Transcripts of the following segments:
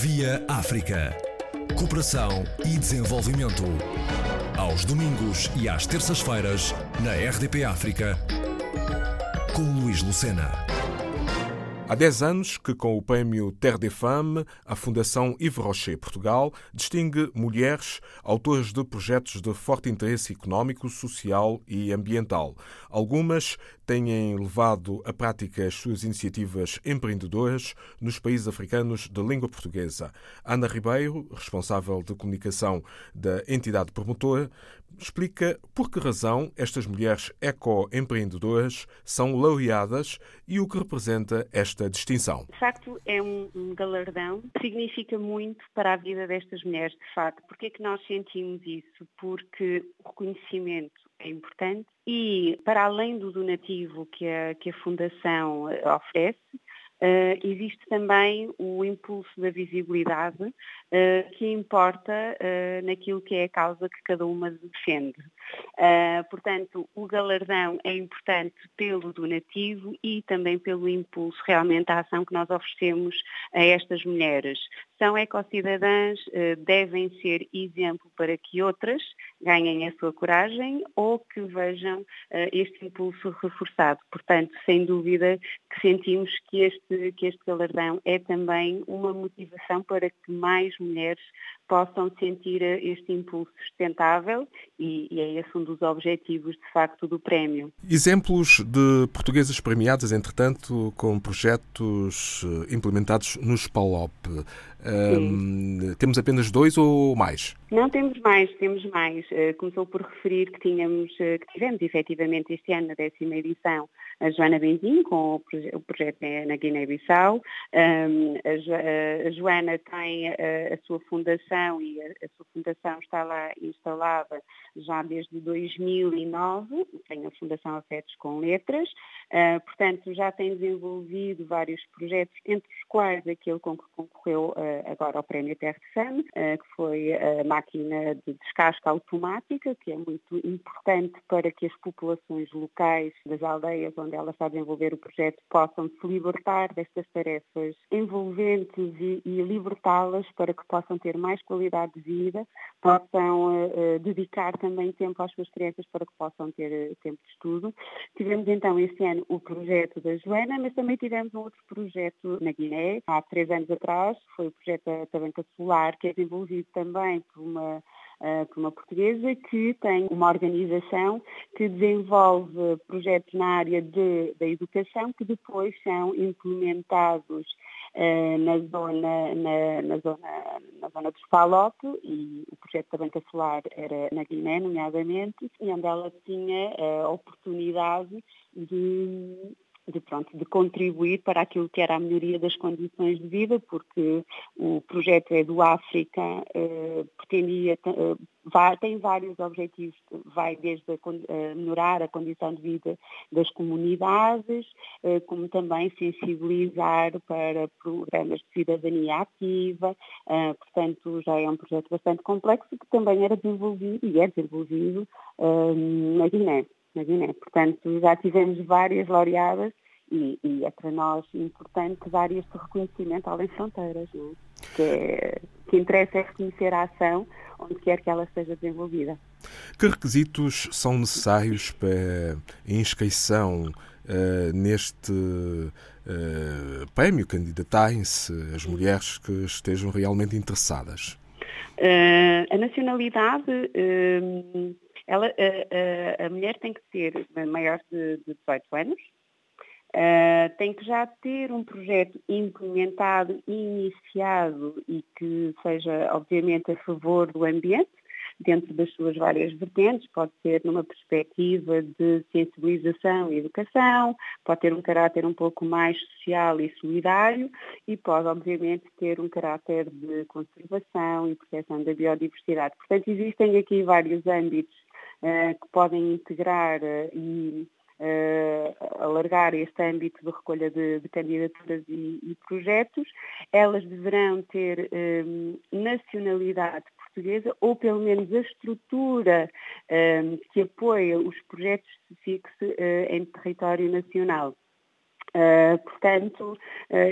Via África. Cooperação e desenvolvimento. Aos domingos e às terças-feiras, na RDP África, com Luís Lucena. Há 10 anos que, com o prémio Terre des Femmes, a Fundação Yves Rocher Portugal distingue mulheres autoras de projetos de forte interesse económico, social e ambiental. Algumas têm levado à prática as suas iniciativas empreendedoras nos países africanos de língua portuguesa. Ana Ribeiro, responsável de comunicação da entidade promotora, explica por que razão estas mulheres eco-empreendedoras são laureadas e o que representa esta distinção. De facto, é um, um, galardão que significa muito para a vida destas mulheres, de facto. Porquê é que nós sentimos isso? Porque o reconhecimento é importante e, para além do donativo que a, que a Fundação oferece, Uh, existe também o impulso da visibilidade uh, que importa uh, naquilo que é a causa que cada uma defende. Portanto, o galardão é importante pelo donativo e também pelo impulso realmente à ação que nós oferecemos a estas mulheres. São ecocidadãs, devem ser exemplo para que outras ganhem a sua coragem ou que vejam este impulso reforçado. Portanto, sem dúvida que sentimos que este, que este galardão é também uma motivação para que mais mulheres possam sentir este impulso sustentável e, e, é esse um dos objetivos, de facto, do prémio. Exemplos de portuguesas premiadas, entretanto, com projetos eh, implementados no SPALOP. Um, temos apenas dois ou mais? Não temos mais, temos mais. Uh, começou por referir que tínhamos, uh, que tivemos efetivamente este ano, na décima edição, a Joana Benzinho, com o, proje o projeto na Guiné-Bissau. Um, a, jo a, Joana tem a, a sua fundação fundação e a, a, sua fundação está lá instalada já desde 2009, tem a Fundação Afetos com Letras, uh, portanto já tem desenvolvido vários projetos, entre os quais aquele com que concorreu uh, agora ao Prémio Terra uh, que foi a máquina de descasca automática, que é muito importante para que as populações locais das aldeias onde ela está a desenvolver o projeto possam se libertar destas tarefas envolventes e, e libertá-las para que possam ter mais qualidade de vida, possam uh, dedicar também tempo às suas crianças para que possam ter uh, tempo de estudo. Tivemos então este ano o projeto da Joana, mas também tivemos um outro projeto na Guiné, há três anos atrás, foi projeto da Tabanca Solar, que é desenvolvido também por uma uh, por uma portuguesa que tem uma organização que desenvolve projetos na área de, da educação que depois são implementados uh, na, zona, na, na, zona, na zona dos Palop e o projeto da Banca Solar era na Guiné, nomeadamente, e onde ela tinha a oportunidade de de, pronto, de contribuir para aquilo que era a melhoria das condições de vida, porque o projeto é do África, eh, pretendia, eh, tem vários objetivos, vai desde a, a melhorar a condição de vida das comunidades, eh, como também sensibilizar para programas de cidadania ativa, eh, portanto já é um projeto bastante complexo que também era desenvolvido e é desenvolvido eh, na Guiné na Guiné. Portanto, já tivemos várias laureadas e, e, é para nós importante dar este reconhecimento além fronteiras, não é? que, é, que interessa é reconhecer a ação onde quer que ela esteja desenvolvida. Que requisitos são necessários para a inscrição uh, neste uh, prémio? Candidatarem-se as mulheres que estejam realmente interessadas? Uh, a nacionalidade ela, a, a, a, mulher tem que ser maior de, de 18 anos, tem que já ter um projeto implementado, iniciado e que seja, obviamente, a favor do ambiente, dentro das suas várias vertentes, pode ser numa perspectiva de sensibilização e educação, pode ter um caráter um pouco mais social e solidário e pode, obviamente, ter um caráter de conservação e proteção da biodiversidade. Portanto, existem aqui vários âmbitos que podem integrar eh, e uh, alargar este âmbito de recolha de, de candidaturas e, e, projetos, elas deverão ter um, nacionalidade portuguesa ou pelo menos a estrutura um, que apoia os projetos se fixe uh, em território nacional. Uh, portanto,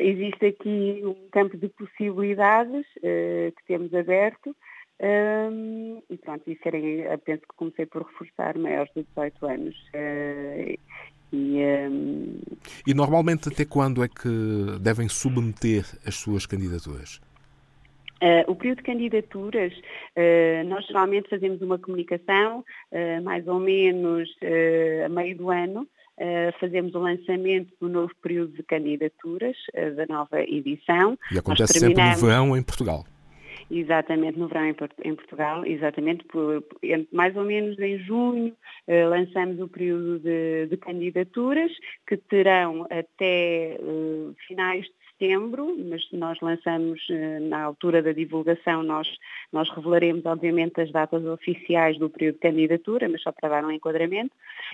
existe aqui um campo de possibilidades que temos aberto um, e pronto, e serem, penso que comecei por reforçar maiores de 18 anos. E, um... e normalmente até quando é que devem submeter as suas candidaturas? Uh, o período de candidaturas, uh, nós geralmente fazemos uma comunicação, uh, mais ou menos a meio do ano, fazemos o lançamento do novo período de candidaturas, da nova edição. E acontece terminamos... sempre no verão em Portugal. Exatamente, no verão em, Portugal, exatamente, por, mais ou menos em junho, lançamos o período de, de candidaturas, que terão até finais de setembro, mas nós lançamos eh, na altura da divulgação, nós, nós revelaremos obviamente as datas oficiais do período de candidatura, mas só para dar um enquadramento,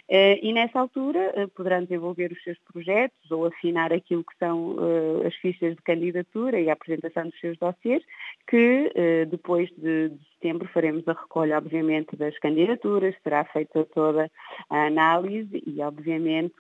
eh, e nessa altura eh, poderão desenvolver os seus projetos ou afinar aquilo que são as fichas de candidatura e a apresentação dos seus dossiês, que depois de, de setembro faremos a recolha, obviamente, das candidaturas, será feita toda a análise e, obviamente,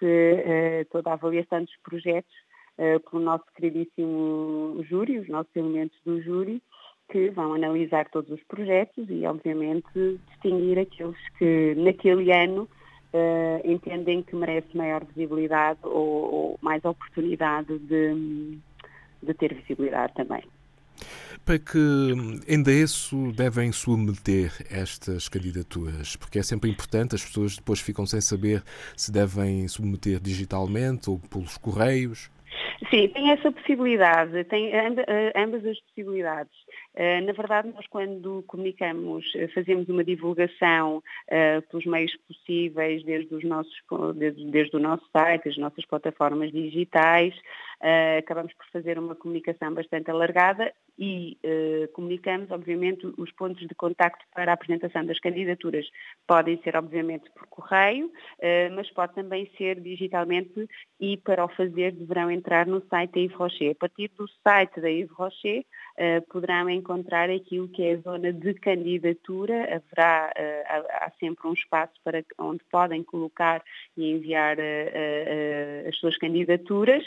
toda a avaliação dos projetos pelo nosso queridíssimo júri, os nossos elementos do júri, que vão analisar todos os projetos e, obviamente, distinguir aqueles que naquele ano uh, entendem que merece maior visibilidade ou, ou mais oportunidade de, de ter visibilidade também. Para que endereço devem submeter estas candidaturas? Porque é sempre importante, as pessoas depois ficam sem saber se devem submeter digitalmente ou pelos correios. Sim, tem essa possibilidade, tem eh, ambas as possibilidades. Eh, na verdade, nós quando comunicamos, eh, fazemos uma divulgação pelos meios possíveis, desde, os nossos, desde, desde o nosso site, as nossas plataformas digitais, acabamos por fazer uma comunicação bastante alargada e comunicamos, obviamente, os pontos de contacto para a apresentação das candidaturas. Podem ser, obviamente, por correio, mas pode também ser digitalmente e para o fazer deverão entrar no site da Yves Rocher. A partir do site da Yves Rocher poderão encontrar aquilo que é a zona de candidatura. Haverá há sempre um espaço para onde podem colocar e enviar as suas candidaturas.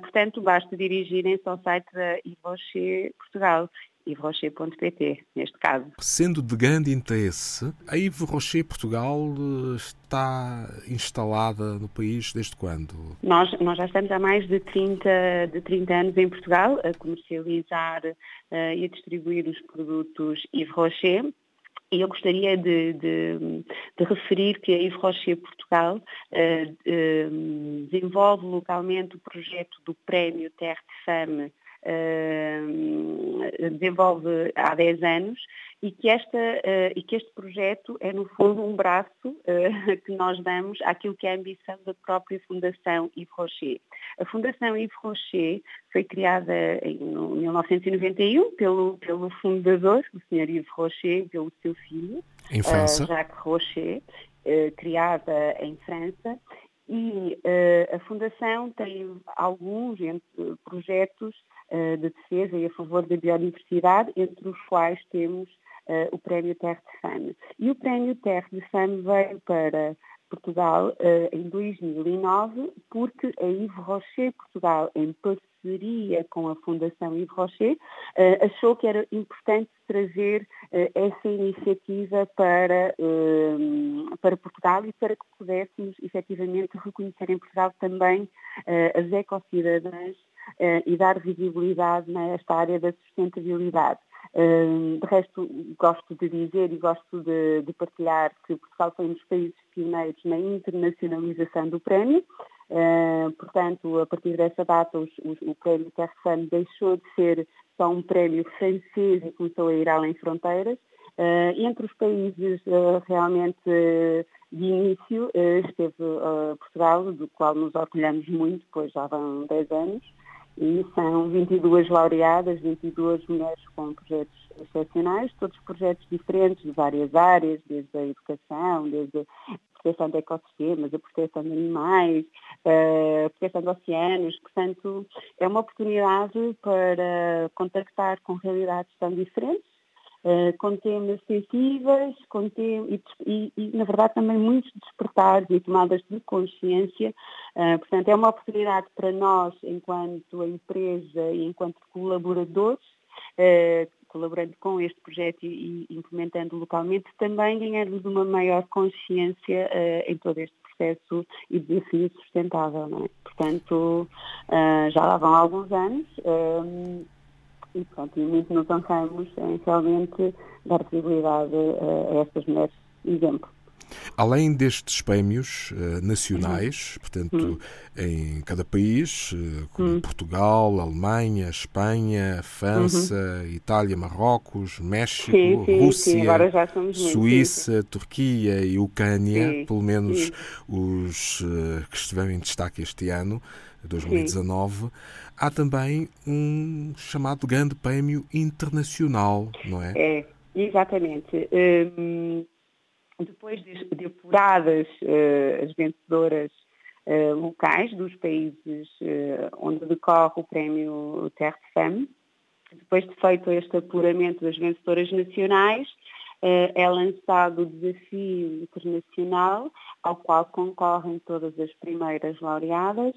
Portanto, basta dirigirem-se ao site da Yves Rocher Portugal yvesrocher.pt, neste caso. Sendo de grande interesse, a Yves Rocher Portugal eh, está instalada no país desde quando? Nós, nós já estamos há mais de 30, de 30 anos em Portugal a comercializar uh, e a distribuir os produtos Yves Rocher. E eu gostaria de, de, de, referir que a Yves Rocher Portugal uh, desenvolve localmente o projeto do Prémio Terre de Fame desenvolve há 10 anos e que, esta, uh, e que este projeto é, no fundo, um braço uh, que nós damos àquilo que é a ambição da própria Fundação Yves Rocher. A Fundação Yves Rocher foi criada em 1991 pelo, pelo fundador, o Sr. Yves Rocher, e pelo seu filho. Uh, Jacques Rocher, criada em França, e a Fundação tem alguns projetos eh, de defesa e a favor da biodiversidade, entre os quais temos uh, o Prémio Terre de Fame. E o Prémio Terre de Fame veio para Portugal uh, em 2009 porque a Yves Rocher Portugal, em parceria com a Fundação Yves Rocher, uh, achou que era importante trazer uh, essa iniciativa para, para Portugal e para que pudéssemos efetivamente reconhecer em Portugal também as ecocidadãs e dar visibilidade nesta área da sustentabilidade. De resto, gosto de dizer e gosto de, de, partilhar que Portugal foi um dos países pioneiros na internacionalização do prémio. Portanto, a partir dessa data, os, os, o prémio Terre deixou de ser só um prémio francês e começou a ir além fronteiras. Entre os países uh, realmente de início esteve Portugal, do qual nos orgulhamos muito, pois já vão 10 anos, e são 22 laureadas, 22 mulheres com projetos excepcionais, todos projetos diferentes de várias áreas, desde a educação, desde a proteção de ecossistemas, a proteção de animais, a proteção de oceanos. Portanto, é uma oportunidade para contactar com realidades tão diferentes uh, com temas sensíveis com tem, e, e, e, na verdade, também muitos despertares e tomadas de consciência. Uh, portanto, é uma oportunidade para nós, enquanto empresa e enquanto colaboradores, uh, colaborando com este projeto e, e implementando localmente, também ganharmos uma maior consciência em todo este processo e desafio sustentável. É? Portanto, já lá vão alguns anos e, pronto, e muito nos honramos em realmente dar visibilidade a, a estas mulheres exemplo. Além destes prémios uh, nacionais, uhum. portanto, uhum. em cada país, uh, como uhum. Portugal, Alemanha, Espanha, França, uhum. Itália, Marrocos, México, sim, sim, Rússia, sim. Suíça, Turquia e Ucrânia, pelo menos os uh, que estiveram em destaque este ano, 2019, há também um chamado Grande Prémio Internacional, não é? É, exatamente. Um, depois de, de apuradas uh, as vencedoras uh, locais dos países uh, onde decorre o prémio Terre de Femme, depois de feito este apuramento das vencedoras nacionais, eh, é lançado o desafio internacional ao qual concorrem todas as primeiras laureadas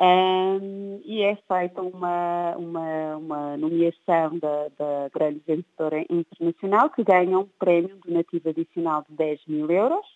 um, e é feita uma, uma, uma nomeação da, da, grande vencedora internacional que ganha um prémio donativo adicional de 10 mil euros.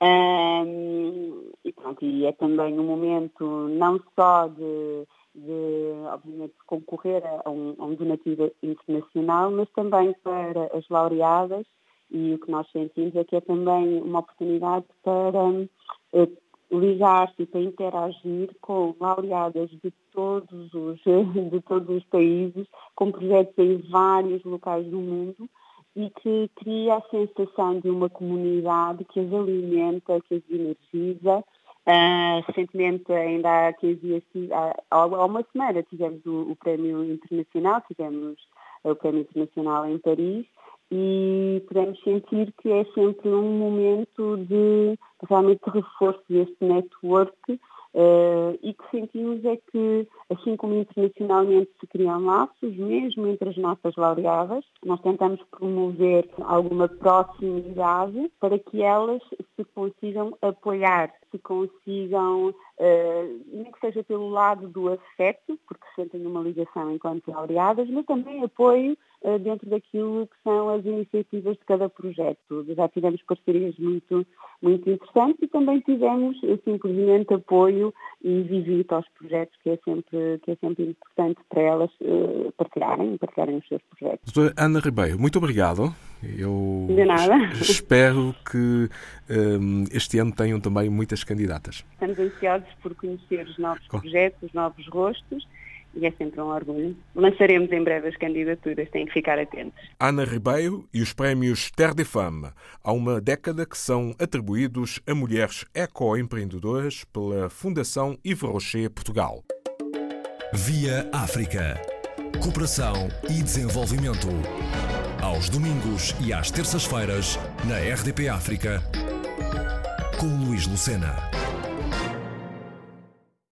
Um, e, pronto, e é também um momento não só de de, obviamente, concorrer a um, a um donativo internacional, mas também para as laureadas e o que nós sentimos é que é também uma oportunidade para uh, ligar-se e para interagir com laureadas de todos os, de todos os países, com projetos em vários locais do mundo e que cria a sensação de uma comunidade que as alimenta, que as energiza. Uh, recentemente, ainda há 15 dias, há, há uma semana, tivemos o, o Prémio Internacional, tivemos o Prémio Internacional em Paris, e podemos sentir que é sempre um momento de realmente reforço deste network uh, e que sentimos é que, assim como internacionalmente se criam laços, mesmo entre as nossas laureadas, nós tentamos promover alguma proximidade para que elas se consigam apoiar, se consigam, uh, nem que seja pelo lado do afeto, porque sentem uma ligação enquanto laureadas, mas também apoio dentro daquilo que são as iniciativas de cada projeto. Já tivemos parcerias muito, muito interessantes e também tivemos eh, simplesmente apoio e visita aos projetos, que é sempre, que é sempre importante para elas uh, partilharem, partilharem os seus projetos. Doutora Ana Ribeiro, muito obrigado. Eu De nada. espero que um, este ano tenham também muitas candidatas. Estamos ansiosos por conhecer os novos projetos, os novos rostos e é sempre um orgulho. Lançaremos em breve as candidaturas, têm que ficar atentos. Ana Ribeiro e os prémios Terre de Femme. Há uma década que são atribuídos a mulheres ecoempreendedoras pela Fundação Yves Rocher Portugal. Via África. Cooperação e desenvolvimento. Aos domingos e às terças-feiras, na RDP África, com Luís Lucena.